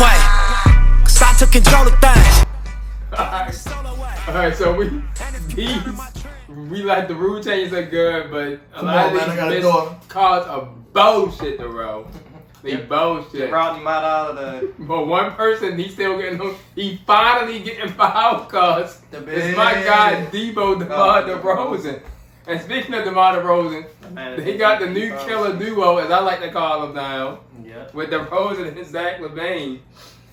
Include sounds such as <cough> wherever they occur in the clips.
way. Cause I took control of things. Alright, so we these we like the rule changes are good, but a Come lot on, of gotta these go. missed calls are bullshit to roll. They bullshit. Brought him out out of the But one person, he still getting no, he finally getting <laughs> foul calls. The It's my guy big- Debo oh, DeMar DeRozan. And speaking of DeMar DeRozan, Man, he got the new killer duo, as I like to call him now, Yeah. with DeRozan and Zach LaVine.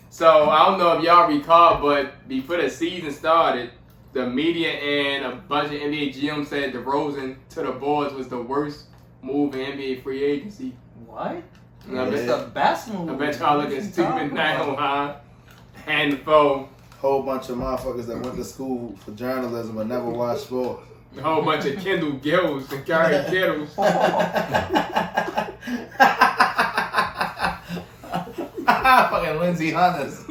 So I don't know if y'all recall, but before the season started, the media and a bunch of NBA GMs said DeRozan to the boards was the worst move in NBA free agency. What? And I It's the best move. I bet y'all looking stupid now, about? huh? And the phone. Whole bunch of motherfuckers that went to school for journalism but never watched sports. A whole bunch of Kendall Gills and Kerry <laughs> Kittles. <laughs> Fucking Lindsey Hunters.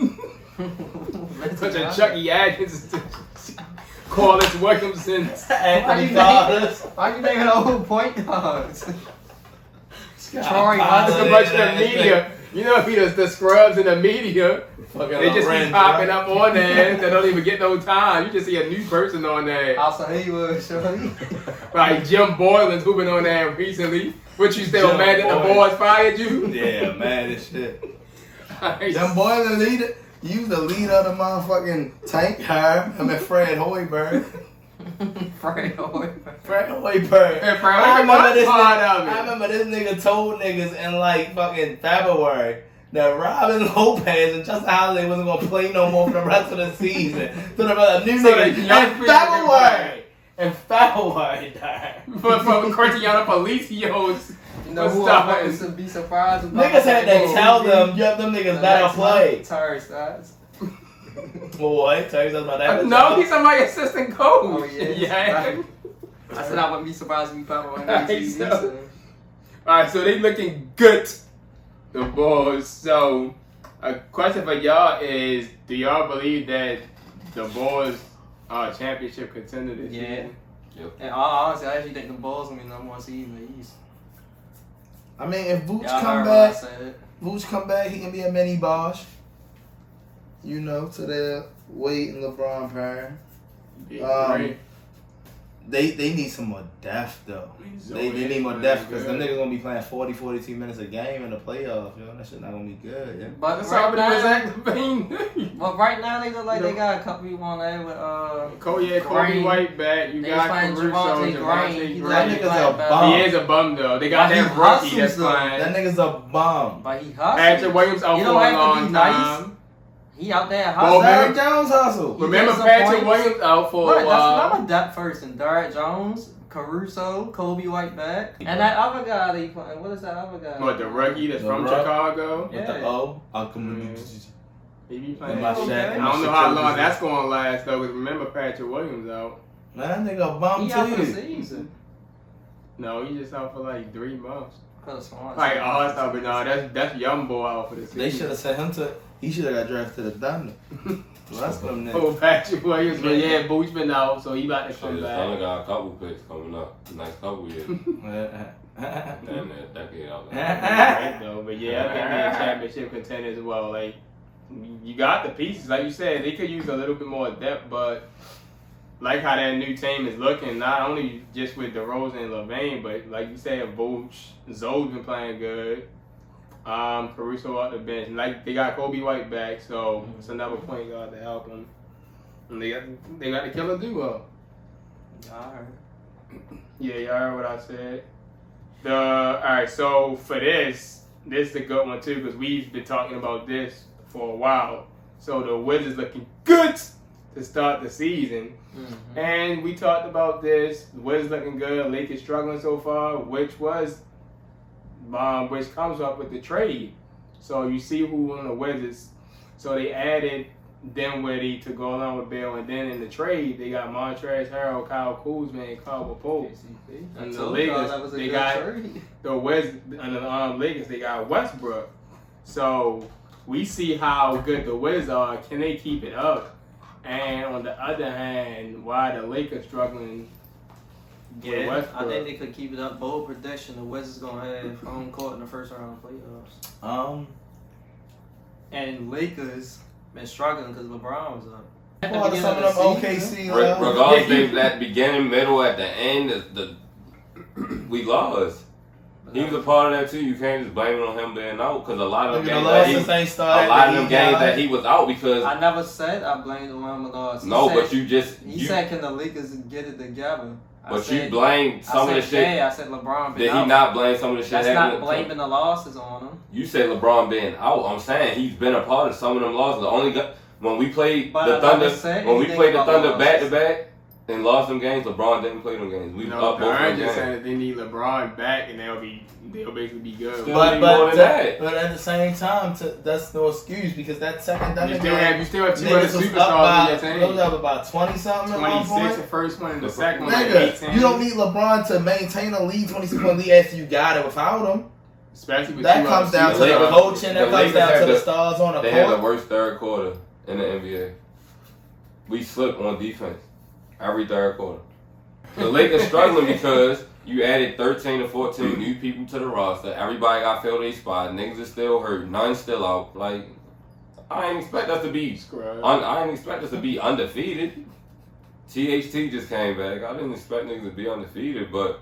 Bunch of Chucky Atkins. <laughs> Corliss Williamson. Anthony you Davis. Why you naming all point guards? Troy Pollard. Just a bunch of the media. You know, he does the scrubs in the media. Fucking They just keep popping up on there. They don't even get no time. You just see a new person on there. Also, he was. <laughs> Like Jim Boylan's who been on there recently. Which you still Jim mad that the boys fired you? Yeah, man, this shit. <laughs> Boys the leader. You the leader of the motherfucking tank car. I mean Fred Hoiberg. Fred Hoy. Fred Hoiberg. I remember this. part Nigga, of it. I remember this nigga told niggas in like fucking February that Robin Lopez and Justin Holiday wasn't gonna play no more for the rest of the season. So the new So nigga in young people can February. In February, <laughs> dog. For, for Cortiana Felicios. You know who I it. was to be surprised about? Niggas had to tell them, yeah, them niggas the better play. month, Terry Stotts. <laughs> Boy, tell you something about uh, that. No, he's my assistant coach. Oh, yeah. <laughs> yeah. I said I wouldn't be surprised if we pop on I the think TV. so. So. All right, so they looking good. The Bulls. So, a question for y'all is: Do y'all believe that the Bulls are a championship contender this Yeah. year? And honestly, I actually think the Bulls gonna be number one seed in the East. I mean, if Vooch come heard what I back, said. Vooch come back, he can be a mini Bosh. You know, to the Wade and LeBron pair. Big Um. They they need some more depth though. They, they need more depth because them niggas gonna be playing 40, 42 minutes a game in the playoffs. Yo, that shit not gonna be good. Yeah. But right all now, was Zach <laughs> but right now they look like No. they got a couple people on there with uh. Kobe, yeah, Coby White back. You They got playing Caruso, Javonte Green. He Green. That nigga's a bum. He is a bum though. They got But he that rookie that's though. flying. That nigga's a bum. But he hustles. Patrick Williams out You for don't a long be nice. Time. He out there Well, hustling. man, Derrick Jones hustle. Remember Patrick points. Williams out for Look, a that's while. another depth person. Derrick Jones, Caruso, Coby White back, and that other guy they playing. What is that other guy? What the rookie that's The from Ruck. Chicago? With the Yeah. O, I'll come Mm. He be And playing. my I Okay. Shaq and don't know how long that's going to last though. Cause remember Patrick Williams out. Man, that nigga a bum He out for the season. No, he just out for like three months. Cause Swanson- Like all stuff, but no, that's that's young boy out for the season. They should have sent him to. He should have got drafted to the Thunder. <laughs> Well, that's them Oh, niggas. Patrick Williams, but yeah, Vooch been out, so he about to Shit, come the Thunder got a couple picks coming up. Nice couple years. <laughs> and that decade out there. <laughs> Right, though, but yeah, I think they're a championship contender as well. Like you got the pieces, like you said, they could use a little bit more depth, but like how that new team is looking, not only just with DeRozan and LaVine, but like you said, Vooch, Zoe's been playing good. Um, Caruso off the bench, like they got Coby White back, so it's another point guard to help them. And they got they got the killer duo. Yeah, y'all heard what I said. The all right, so for this, this is a good one too because we've been talking about this for a while. So the Wizards looking good to start the season, Mhm. and we talked about this. The Wizards looking good. Lakers struggling so far, which was um, which comes up with the trade. So you see who on the Wizards. So they added Dinwiddie to go along with Beal, and then in the trade they got Montrezl Harrell, Kyle Kuzma, and Caldwell Pope. And the told Lakers, that was a they got- trade. the West and the um, Lakers, they got Westbrook. So we see how good the Wizards are. Can they keep it up? And on the other hand, why the Lakers struggling Yeah, Westbrook. I think they could keep it up. Bold prediction: the Wizards gonna have home court in the first round of playoffs. Um, And Lakers been struggling because LeBron was up. At the well, beginning some of <laughs> of them OKC. Regardless Yeah, that beginning, middle, at the end, the, the we lost. He was a part of that too. You can't just blame it on him being out because a lot of them at the games that he, started. a lot of them games that he was out because I never said I blamed the one loss. No, said, but you just He you, said, "Can the Lakers get it together?" I but said, you blame some I of the shit. Yeah, I said LeBron. Did he out. not blame some of the shit That's not blaming the losses on him. You said LeBron being out. I'm saying he's been a part of some of them losses. The only gu- when we played But the I Thunder, when we played the Thunder back to back and lost them games, LeBron didn't play them games. We You up know, both Durant of them just games. said they need LeBron back, and they'll be they'll basically be good. Still But need more but than that- that. but at the same time, to, that's no excuse because that second you Thunder still game, have you still have two other superstars up by, on your team. was up about twenty something at one Twenty six, the first one, and the second one, Nigga, you don't need LeBron to maintain a lead twenty six point lead after you got it without him. especially with That two comes down to The the Lakers- coaching. That comes down to the the- stars on the They had the worst third quarter in the NBA. We slipped on defense every third quarter. The Lakers struggling because you added 13 to 14 new people to the roster. Everybody got filled their spot. Niggas is still hurt. None still out. Like, I ain't expect us to be. Scrub. Un- I didn't expect us to be undefeated. THT just came back. I didn't expect niggas to be undefeated, but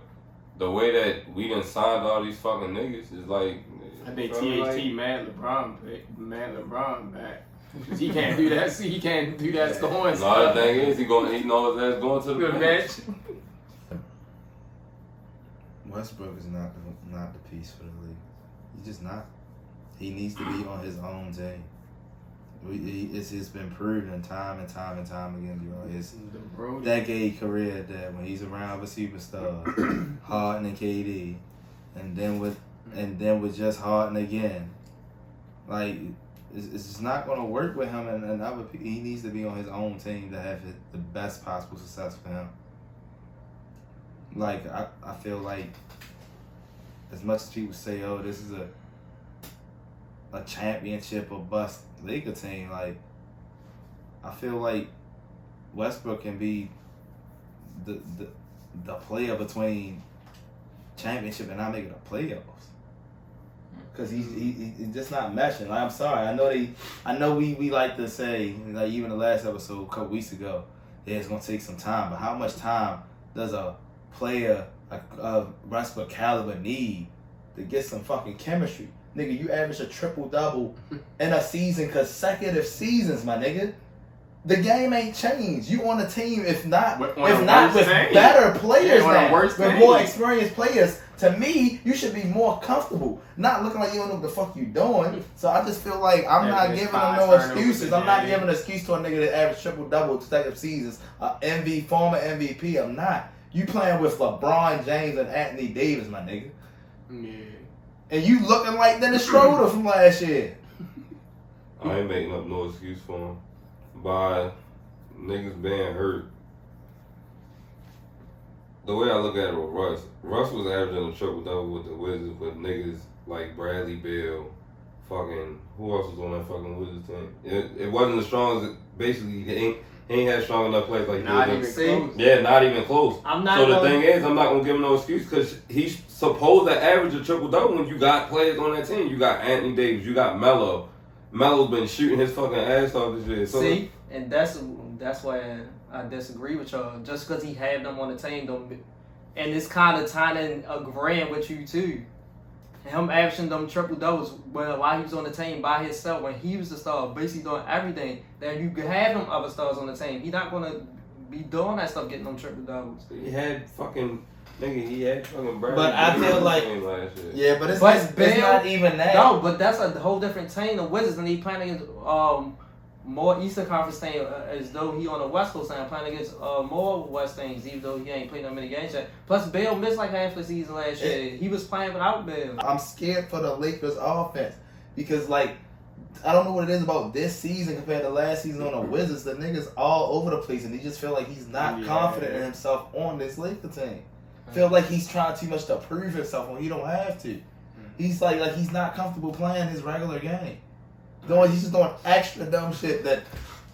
the way that we done signed all these fucking niggas is like. I think THT like- mad LeBron pick- mad LeBron back. 'Cause he can't do that. See, he can't do that scoring No, the stuff. thing is, he going, he knows that's going to the Good bench. bench. Westbrook is not the, not the piece for the league. He's just not. He needs to be on his own team. We, he, it's, it's been proven time and time and time again throughout his decade career that when he's around with superstars, <clears throat> Harden and KD, and then with and then with just Harden again, like it's, it's not going to work with him and. He needs to be on his own team to have the best possible success for him. Like I, I feel like as much as people say, oh, this is a a championship or bust Laker team, like I feel like Westbrook can be the the the player between championship and not making the playoffs. Cause he's he, he, he's just not meshing. Like, I'm sorry. I know they. I know we, we like to say like even the last episode a couple weeks ago. Yeah, it's gonna take some time. But how much time does a player like uh, Westbrook caliber need to get some fucking chemistry? Nigga, you average a triple double <laughs> in a season, consecutive seasons, my nigga. The game ain't changed. You on a team, if not, With- if not with team. better players Yeah, now, worse with more experienced players. To me, you should be more comfortable, not looking like you don't know what the fuck you doing. So I just feel like I'm not giving them no excuses. I'm not giving an excuse to a nigga that averaged triple double consecutive seasons, uh, MV former MVP. I'm not. You playing with LeBron James and Anthony Davis, my nigga, Yeah. and you looking like Dennis <laughs> Schroeder from last year. I ain't making up no excuse for him. By niggas being hurt. The way I look at it with Russ, Russ was averaging a triple double with the Wizards with niggas like Bradley Beal, fucking who else was on that fucking Wizards team? It, it wasn't as strong as it, basically he ain't, he ain't had strong enough players like Not even close. Yeah, not even close. I'm not. So the thing is, I'm not gonna give him no excuse because he's supposed to average a triple double when you got players on that team. You got Anthony Davis, you got Melo. Melo's been shooting his fucking ass off this year. So See, and that's that's why I disagree with y'all. Just because he had them on the team, don't. And it's kind of tying a grand with you too. Him averaging them triple doubles well while he was on the team by himself when he was the star, basically doing everything. Then you could have them other stars on the team. He not gonna be doing that stuff, getting them triple doubles. he had fucking nigga. He had fucking Bradley. But I feel like- team last year. Yeah, but it's, But it's, it's Beal- not even that. No, but that's a whole different team. The Wizards and he playing against um more Eastern Conference team uh, as though he on the West Coast team playing against uh, more West things, even though he ain't played that many games yet. Plus, Beal missed like half the season last year. He was playing without Beal. I'm scared for the Lakers offense because like I don't know what it is about this season compared to last season on the Wizards. The niggas all over the place and he just feel like he's not Yeah. confident in himself on this Lakers team. Feel like he's trying too much to prove himself when he don't have to. He's like like he's not comfortable playing his regular game. Doing he's just doing extra dumb shit that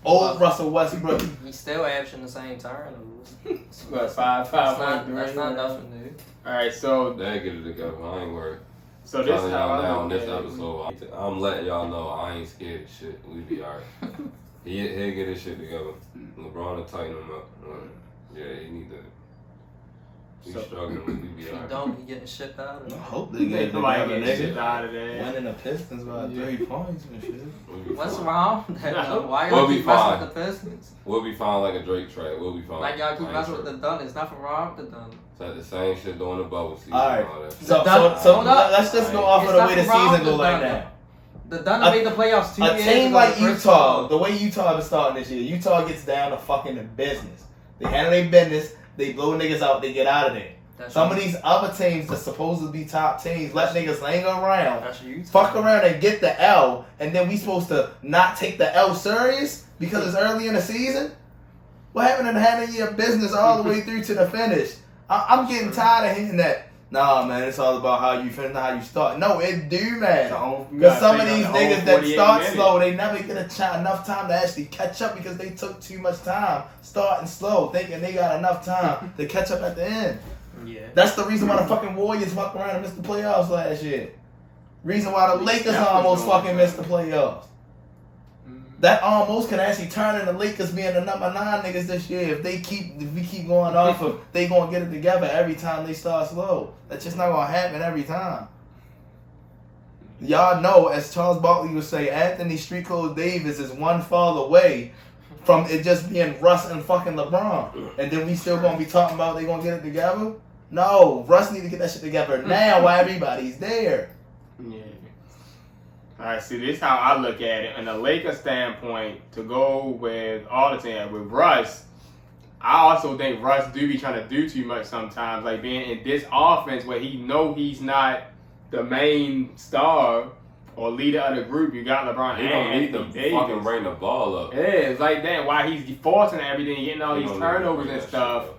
old Russell Westbrook. He's still averaging the same turnovers. <laughs> What, five, five, That's not, point that's not nothing new. All right, so They get it together. I ain't worried. so this Telling is how y'all I now on this episode. I'm letting y'all know I ain't scared of shit. We be alright. <laughs> he he'll get his shit together. LeBron will tighten him up. Yeah, he need to. He's So- struggling. We be If he alright. don't, he getting shipped out of I hope they get Somebody together, get shit nigga. out of there. Winning the Pistons by Yeah. three points and shit. We'll What's fine. wrong with that? though? Why We'll y'all be keep messing with the Pistons? We'll be fine like a Drake track. We'll be fine. Like y'all keep messing with the tripping. Dun. There's nothing wrong with the Dun. It's like the same shit during the bubble season. All right. all that. So, so, so Hold let's just go off of the way the season with go the like that. The Dun A- made the playoffs two A years team like the Utah, the way Utah is starting this year, Utah gets down to fucking the business. They handle their business, they blow niggas out, they get out of there. That's Some of these other teams that supposed to be top teams let niggas hang around, That's fuck around and get the L, and then we supposed to not take the L serious because it's early in the season? What happened in handling your business all the way through to the finish? I- I'm getting tired of hearing that. Nah, man, it's all about how you finish, not how you start. No, it do, man. Because some of these the niggas that start minutes. slow, they never get a ch- enough time to actually catch up because they took too much time starting slow, thinking they got enough time <laughs> to catch up at the end. Yeah. That's the reason why the fucking Warriors fucked around and missed the playoffs last year. Reason why the Lakers almost fucking missed the playoffs. That almost can actually turn into Lakers being the number nine niggas this year if they keep if we keep going off of <laughs> they gonna get it together every time they start slow. That's just not gonna happen every time. Y'all know, as Charles Barkley would say, Anthony Street Clothes Davis is one fall away from it just being Russ and fucking LeBron. And then we still gonna be talking about they gonna get it together? No, Russ need to get that shit together <laughs> now while everybody's there. Yeah. All right, see, this is how I look at it. In a Lakers standpoint, to go with all the time with Russ, I also think Russ do be trying to do too much sometimes. Like being in this offense where he know he's not the main star or leader of the group. You got LeBron He and don't need Anthony Davis. fucking bring the ball up. Yeah, it's like that. Why he's forcing everything, getting all He these don't need to turnovers and stuff. shit.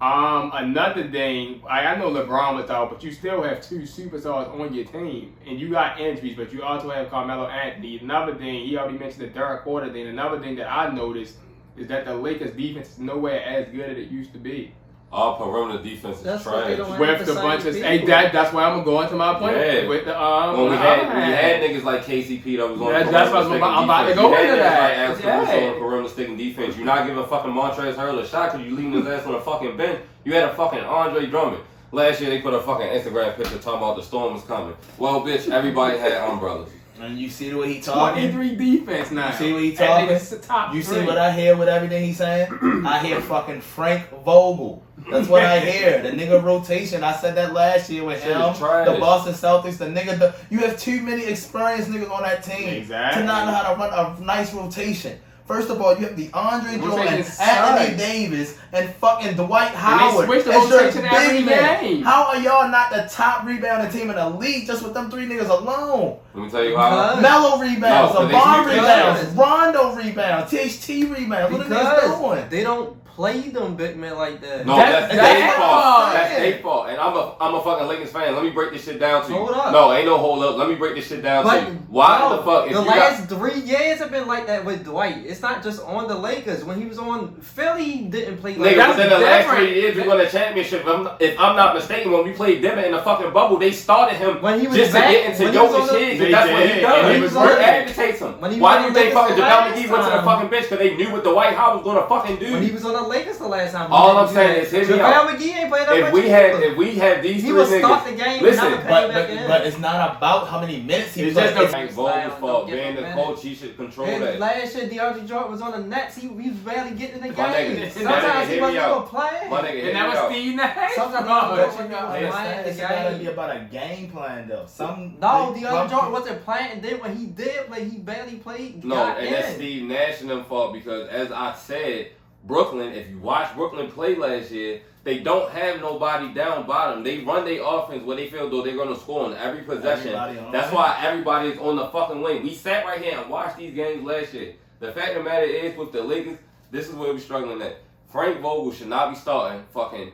Um, another thing, I, I know LeBron was out, but you still have two superstars on your team, and you got injuries, but you also have Carmelo Anthony. Another thing, he already mentioned the third quarter thing. Another thing that I noticed is that the Lakers' defense is nowhere as good as it used to be. All perimeter defense is That's trash. With the the same bunch of people. hey, that, that's why I'm gonna go into my point Yeah. with the um. When we had, uh, we had niggas like KCP that was on That's- the that's perimeter what I'm about- I'm about to go into that. Like Alex Caruso Yeah. on perimeter sticking defense. You're not giving fucking Montrezl Harrell a shot because you leaving his ass on the fucking bench. You had a fucking Andre Drummond. Last year they put a fucking Instagram picture talking about the storm was coming. Well, bitch, everybody had umbrellas. And you see the way he talking? 23 defense now. You see what he talking? nigga's the top You see what I hear with everything he's saying? I hear <clears throat> fucking Frank Vogel. That's what I <laughs> hear. The nigga rotation. I said that last year with him. The Boston Celtics. The nigga. The, you have too many experienced niggas on that team Exactly. to not know how to run a nice rotation. First of all, you have the Andre Rotation Jordan, sucks. Anthony Davis, and fucking Dwight Howard. switch the as rotation every big man. game. How are y'all not the top rebounding team in the league just with them three niggas alone? Let me tell you how. Because- Melo rebounds, No, no, LeBron rebounds, because- Rondo rebounds, THT rebounds. What are niggas Because doing? they don't play them big men like that. No, That- that's, that's their what fault. That's saying. their fault. And I'm a I'm a fucking Lakers fan. Let me break this shit down to you. Up. No, ain't no hold up. Let me break this shit down But to you. Why no, the fuck? The you got, last three years have been like that with Dwight. It's not just on the Lakers. When he was on Philly, he didn't play like Nigga, that's within the last three years, we won a championship. If I'm, if I'm not mistaken, when we played Denver in the fucking bubble, they started him When he was just back- to get into when he was on Jokic the- head. They and That's what he did, does. he was He on the- agitates him. when he Why do you the think fucking Lakers JaVale McGee went to the time. fucking bench? Because they knew what Dwight Howard was going to fucking do. when he was on the Lakers the last time. he All I'm saying is, hear me JaVale out. McGee ain't played that if much we had, either. if we had these he three would niggas, start the game listen, and But, but, but it's not about how many minutes he It's plays. just the- It's- Frank Style, Vogel's don't fault. give Being the coach, he should control And that. last year, DeAndre Jordan was on the Nets. He, he was barely getting in the My nigga, game. <laughs> my nigga, Sometimes he hear wasn't even out. playing. My nigga, hear And that was out. Steve Nash. Sometimes bro. he was going It's, Playing the it's gotta game. be about a game plan though. Some No, they- DeAndre Jordan wasn't playing. And then when he did play, he barely played. No, got and in. that's Steve Nash and them fault because, as I said, Brooklyn. If you watch Brooklyn play last year, they don't have nobody down bottom. They run their offense where they feel though they're gonna score on every possession. On That's why everybody is on the fucking wing. We sat right here and watched these games last year. The fact of the matter is, with the Lakers, this is where we're struggling at. Frank Vogel should not be starting fucking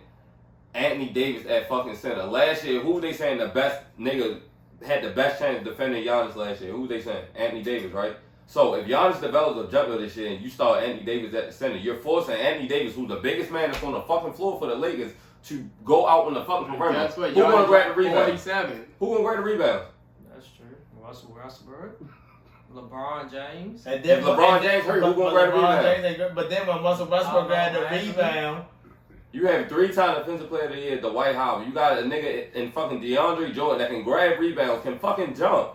Anthony Davis at fucking center. Last year, who they saying the best nigga had the best chance defending Giannis last year? Who they saying? Anthony Davis, right? So if Giannis develops a jumper this year and you start Anthony Davis at the center, you're forcing Anthony Davis, who's the biggest man that's on the fucking floor for the Lakers, to go out on the fucking perimeter. That's what Who gonna grab the rebound? 47. Who gonna grab the rebound? That's true. Russell Westbrook, LeBron James. And then If LeBron James hurt, who gonna grab the rebound? James ain't. But then when Russell Westbrook grabbed the rebound, You have three-time defensive player of the year, Dwight Howard. You got a nigga in fucking DeAndre Jordan that can grab rebounds, can fucking jump,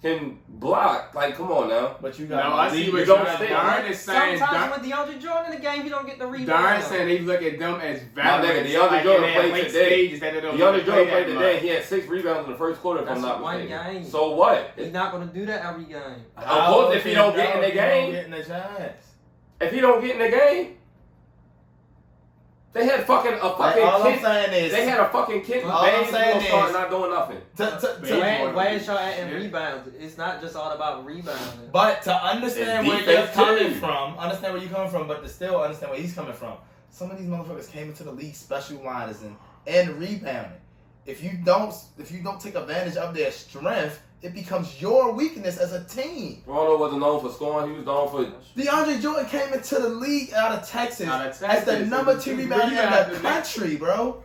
can block. Like, come on now. but you got. No, got I see You what don't Darren stay. Darren is saying. Sometimes Darren, with DeAndre Jordan in the game, he don't get the rebound. Darren saying he look at them as nigga, veterans. DeAndre like, Jordan played today. that DeAndre Jordan play played that today. He had six rebounds in the first quarter, if I'm not one mistaken. game. So what? He's not going to do that every game. Of course, if he don't get in the If he don't game, get in the chance. if he don't get in the game, they had fucking a Like, fucking all I'm kid. saying is, They had a fucking kid. All I'm saying gonna start is- not doing nothing. to, to, to, Big Where, where is y'all at in Yeah. rebounds? It's not just all about rebounding. But to understand It's where you're coming from, understand where you're coming from, but to still understand where he's coming from. Some of these motherfuckers came into the league special liners and, and rebounding. If you don't if you don't take advantage of their strength, it becomes your weakness as a team. Rondo wasn't known for scoring. He was known for DeAndre Jordan came into the league out of Texas, Out of as the number two rebounder in the country, bro.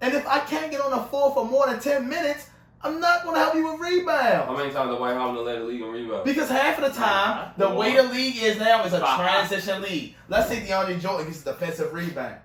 And if I can't get on the floor for more than ten minutes, I'm not gonna help you with rebounds. how many times the Dwight Howard led the league in rebounds? Because half of the time, the way the league is now is a transition league. Let's say DeAndre Jordan gets a defensive rebound.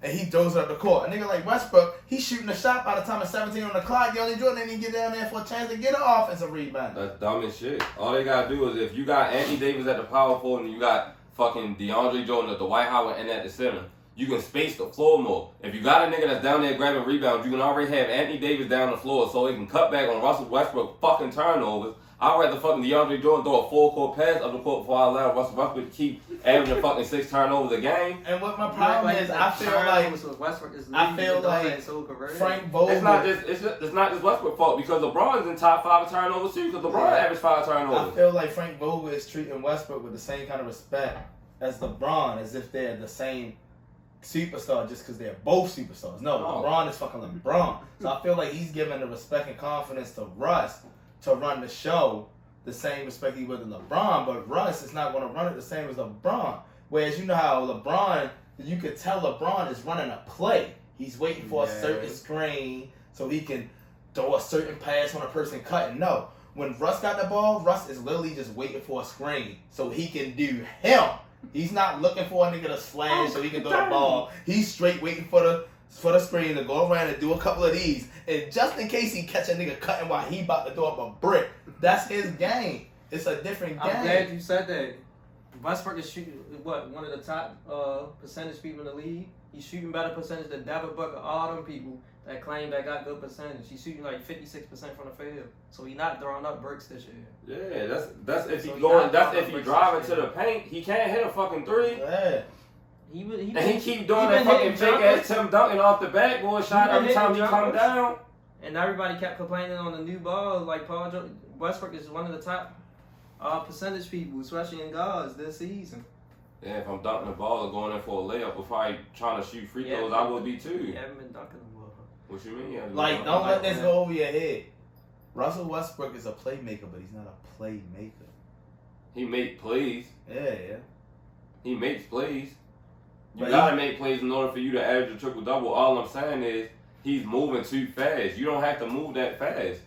And he throws it up the court. A nigga like Westbrook, he's shooting a shot by the time it's 17 on the clock. DeAndre Jordan didn't get down there for a chance to get an offensive rebound. That's dumb as shit. All they gotta do is if you got Anthony Davis at the power forward and you got fucking DeAndre Jordan at the Dwight Howard and at the center, you can space the floor more. If you got a nigga that's down there grabbing rebounds, you can already have Anthony Davis down the floor so he can cut back on Russell Westbrook fucking turnovers. I'd rather fucking DeAndre Jordan throw a full court pass up the court before I allow Russell Westbrook to keep averaging fucking six turnovers a game. And what my problem is, I feel like Westbrook is I feel like offense so career. Frank It's not just it's, just, it's not just Westbrook fault because LeBron's in top five of turnovers too because LeBron averaged five turnovers. I feel like Frank Vogel is treating Westbrook with the same kind of respect as LeBron, as if they're the same superstar just because they're both superstars. No, Oh. LeBron is fucking LeBron. So I feel like he's giving the respect and confidence to Russ to run the show the same respect he would to LeBron, but Russ is not going to run it the same as LeBron. Whereas you know how LeBron, you could tell LeBron is running a play. He's waiting for a certain screen so he can throw a certain pass on a person cutting. No, when Russ got the ball, Russ is literally just waiting for a screen so he can do him. He's not looking for a nigga to slash oh so he can throw the ball. He's straight waiting for the for the screen to go around and do a couple of these. And just in case he catch a nigga cutting while he about to throw up a brick, that's his game. It's a different game. I'm glad you said that. Westbrook is shooting what one of the top uh, percentage people in the league. He's shooting better percentage than Devin Booker, all them people that claim that got good percentage. He's shooting like 56 percent from the field, so he's not throwing up bricks this year. Yeah, that's that's if So he he going. That's if he driving to the paint. He can't hit a fucking three. Yeah. He would, he, And he keep doing he that fucking hitting fake ass jumpers. Tim Duncan off the backboard shot been every time he come down. and everybody kept complaining on the new ball. Like Paul George, Westbrook is one of the top uh, percentage people, especially in guards this season. Yeah, if I'm dunking the ball or going in for a layup or probably trying to shoot free Yeah. throws, I would be too. He haven't been dunking the ball. What you mean? Yeah, Like, don't let this go over your head. Russell Westbrook is a playmaker, but he's not a playmaker. He make plays. Yeah, yeah. He makes plays. You But gotta make plays in order for you to average a triple double. All I'm saying is he's moving too fast. You don't have to move that fast.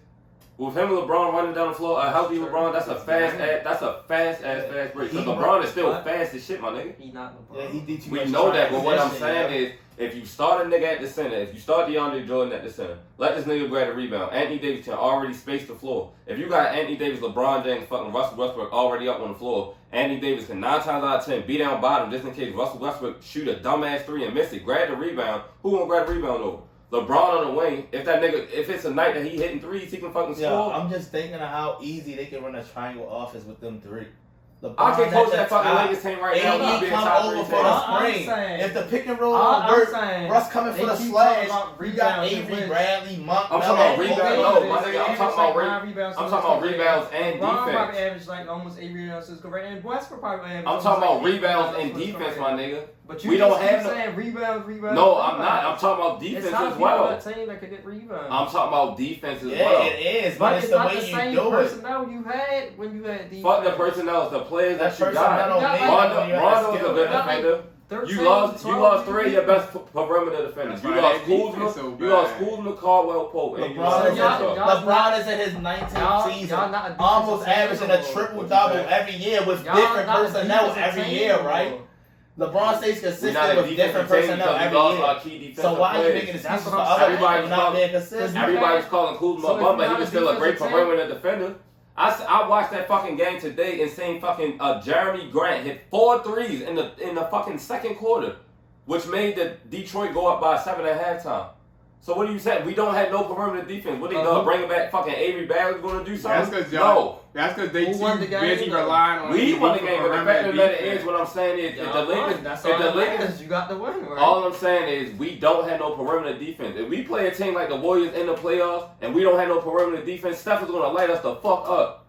With him and LeBron running down the floor, a healthy LeBron, that's a fast ass, that's a fast ass fast break. Because LeBron is still fast as shit, my nigga. He not LeBron. Yeah, he did too We much know that, but what I'm saying yeah. is, if you start a nigga at the center, if you start DeAndre Jordan at the center, let this nigga grab the rebound. Anthony Davis can already space the floor. If you got Anthony Davis, LeBron James, fucking Russell Westbrook already up on the floor, Anthony Davis can nine times out of ten be down bottom just in case Russell Westbrook shoot a dumbass three and miss it. Grab the rebound. Who gonna grab the rebound over? LeBron on the wing. If that nigga, if it's a night that he hitting threes, he can fucking Yeah, score. I'm just thinking of how easy they can run a triangle offense with them three. LeBron I can at coach the that fucking top. Lakers team right now. AD without being come over for the I'm saying- If the pick and roll All don't work, Russ coming for the keep slash. talking You got rebounds Avery. Bradley, Monk. I'm talking about rebounds. No, my nigga, I'm talking about re- rebounds. I'm talking about rebounds and LeBron probably defense. averaged like almost eight rebounds to his and Westbrook probably averaged. I'm talking about rebounds and defense, my nigga. But you We just don't keep have no- saying rebounds, rebounds. No, rebounds. I'm not. I'm talking about It's defense not as people well. on that team that could get rebounds. I'm talking about defense as well. Yeah, well. it is, but but it's it's the not way the you same do it. personnel you had when you had defense. Fuck the personnel, it's the players that, That you got. don't got like- Rondo, when you have Rondo's a skill. good You got like defender. You lost, you lost three of your best perimeter defenders. You lost Kuzma, so you lost. Kuzma, Caldwell Pope, and you LeBron, lost is y'all- Russell. y'all- LeBron is in his 19th Y'all- season, y'all not almost averaging a triple double every year with Y'all different personnel every year, no right? More. LeBron stays consistent not with different team personnel every year. our key defensive So why are you making That's excuses for other saying. people Everybody's not calling- being consistent? Everybody's calling Kuzma So a bum, but you're he was still a great defensive team- perimeter defender. I, s- I watched that fucking game today and seen fucking uh, Jerami Grant hit four threes in the in the fucking second quarter, which made the Detroit go up by seven at halftime. So what are you saying? We don't have no perimeter defense. What they Uh, gonna who- bring back fucking Avery Bradley's gonna do something? That's because No. y'all. That's because they Who too won the game, busy though? relying on. We AD won the for game, but the perimeter fact of the matter is, what I'm saying is, if the Y'all Lakers. That's if the Lakers. You got the win, right? all I'm saying is we don't have no perimeter defense. If we play a team like the Warriors in the playoffs and we don't have no perimeter defense, Steph is gonna light us the fuck up.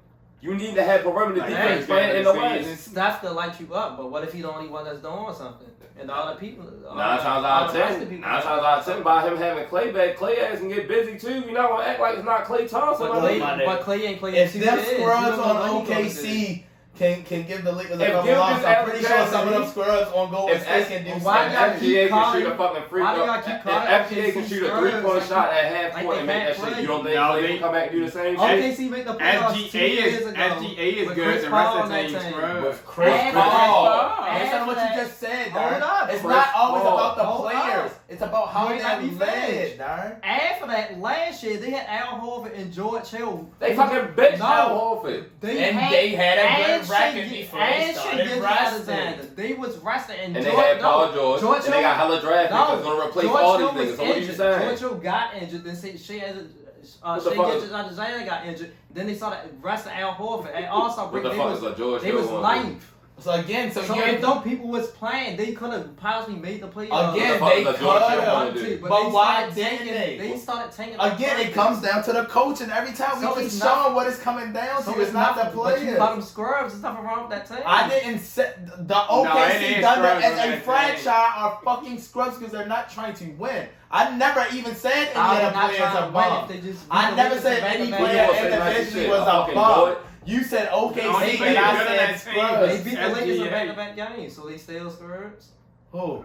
You need to have perimeter Like, defense hey, playing in the season. West. Steph to light you up, but what if he's the only one that's doing something? And all the people. all Nine the- times all out of the rest ten, the nine times out of ten, by him having Klay back, Klay ass can get busy too. You're not gonna act like it's not Klay Thompson. But my Klay, nigga. nigga. but Klay ain't Klay. If two them years. You scrubs on what he gonna. OKC can can give the Lakers a If couple Gilgeous losses, I'm pretty sure some of them leaves- scrubs on Golden If State S- can do Why If y'all something. keep SGA can calling- shoot a fucking free why do throw, y'all keep if calling SGA can shoot a three point shot at half court they and make that can't shit, you don't think No, Klay they- can come back and do the same shit? OKC make the playoffs two SGA years is ago. SGA is good. Chris The rest of on the team team. scrubs. With Chris Paul. that- Based on what you just said, Hold up. It's not always about the Hold players. Up. It's about how You ain't they're let led, finish. After that, last year they had Al Horford and George Hill. They fucking bitch No. Al Horford. They And had, they had a and good record Shai- before they and started Shai resting. Alexander. They was resting and, And they George, had Paul no, George, George and they Hill- got hella draft picks that's gonna replace George all Hill these was niggas. So what are you injured. saying? George Hill got injured. Then say Shai, uh, What the Shai fuck Gilgeous is- Alexander got injured. Then they started resting Al Horford. And <laughs> also, What the they fuck was, is a George they Hill was gonna do? light. So again, so, So you if them people was playing, they could have possibly made the playoffs. Again, the they fuck is a George Hill could have. do? But they why started didn't tanking- they? They started tanking. Again, it comes down to the coach, and every time we So keep it's showing what it's coming down So to, it's not the But you players. call scrubs. There's nothing wrong with that team. I didn't say the it OKC is Thunder as a franchise are fucking scrubs because they're not trying to win. I never even said any I of the players try are to win bums. if they just. I never said any player You gonna games. say nice individually was a a fucking bum. boy. You said Only OKC player and I said that team They scrubs. beat the Lakers in SGA. back-to-back games, so they still scrubs. Who?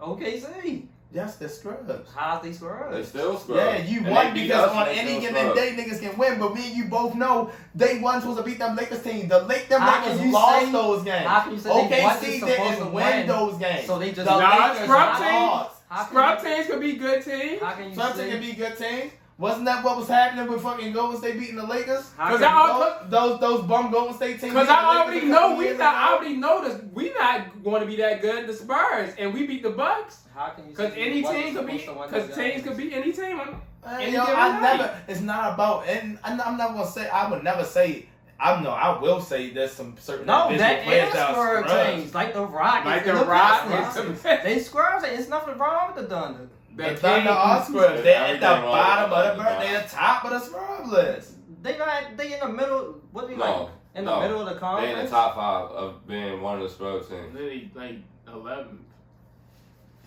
OKC. Yes, the scrubs. How's they They scrubs? They still scrub. Yeah, you And won because on any given scrub. day niggas can win, but me and you both know they wasn't supposed to beat them Lakers team. The Lake them How Lakers you lost say- those games. How can you say they wasn't OKC supposed to didn't win? win those games. So they just the Nah, Lakers scrub team- lost. How can Scrub teams could be good teams. How can you Something say? can be good teams. Wasn't that what was happening with fucking Golden State beating the Lakers? Cause I al- Those, those those bum Golden State teams. Cause I already a know we years not. I already know this. We not going to be that good. The Spurs and we beat the Bucks. How can you? Cause any team could be. supposed to Cause teams could be any team. Hey, Any yo, given I night. never. It's not about. And I'm not, I'm not gonna say. I would never say. I know. I will say there's some certain No, individual that players is that are teams like the Rockets. Like the and the Rockets. Pistons. They scrubs. It's nothing wrong with the Thunder. The Thunder are scrubs. They're at the bottom of the the They're the top of the scrub list. They not. They in the middle. What do you No, In the middle of the They conference. in the top five of being one of the scrub teams. Literally like 11th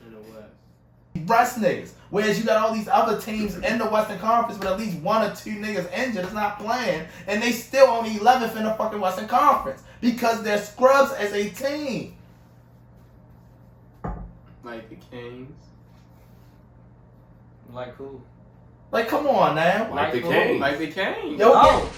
in the West. Rest niggas. Whereas you got all these other teams in the Western Conference with at least one or two niggas injured that's not playing, and they still only 11th in the fucking Western Conference because they're scrubs as a team. Like the Kings. Like who? Like, come on now. Like the Like who? Kings. Like the Kings. Yo, Oh,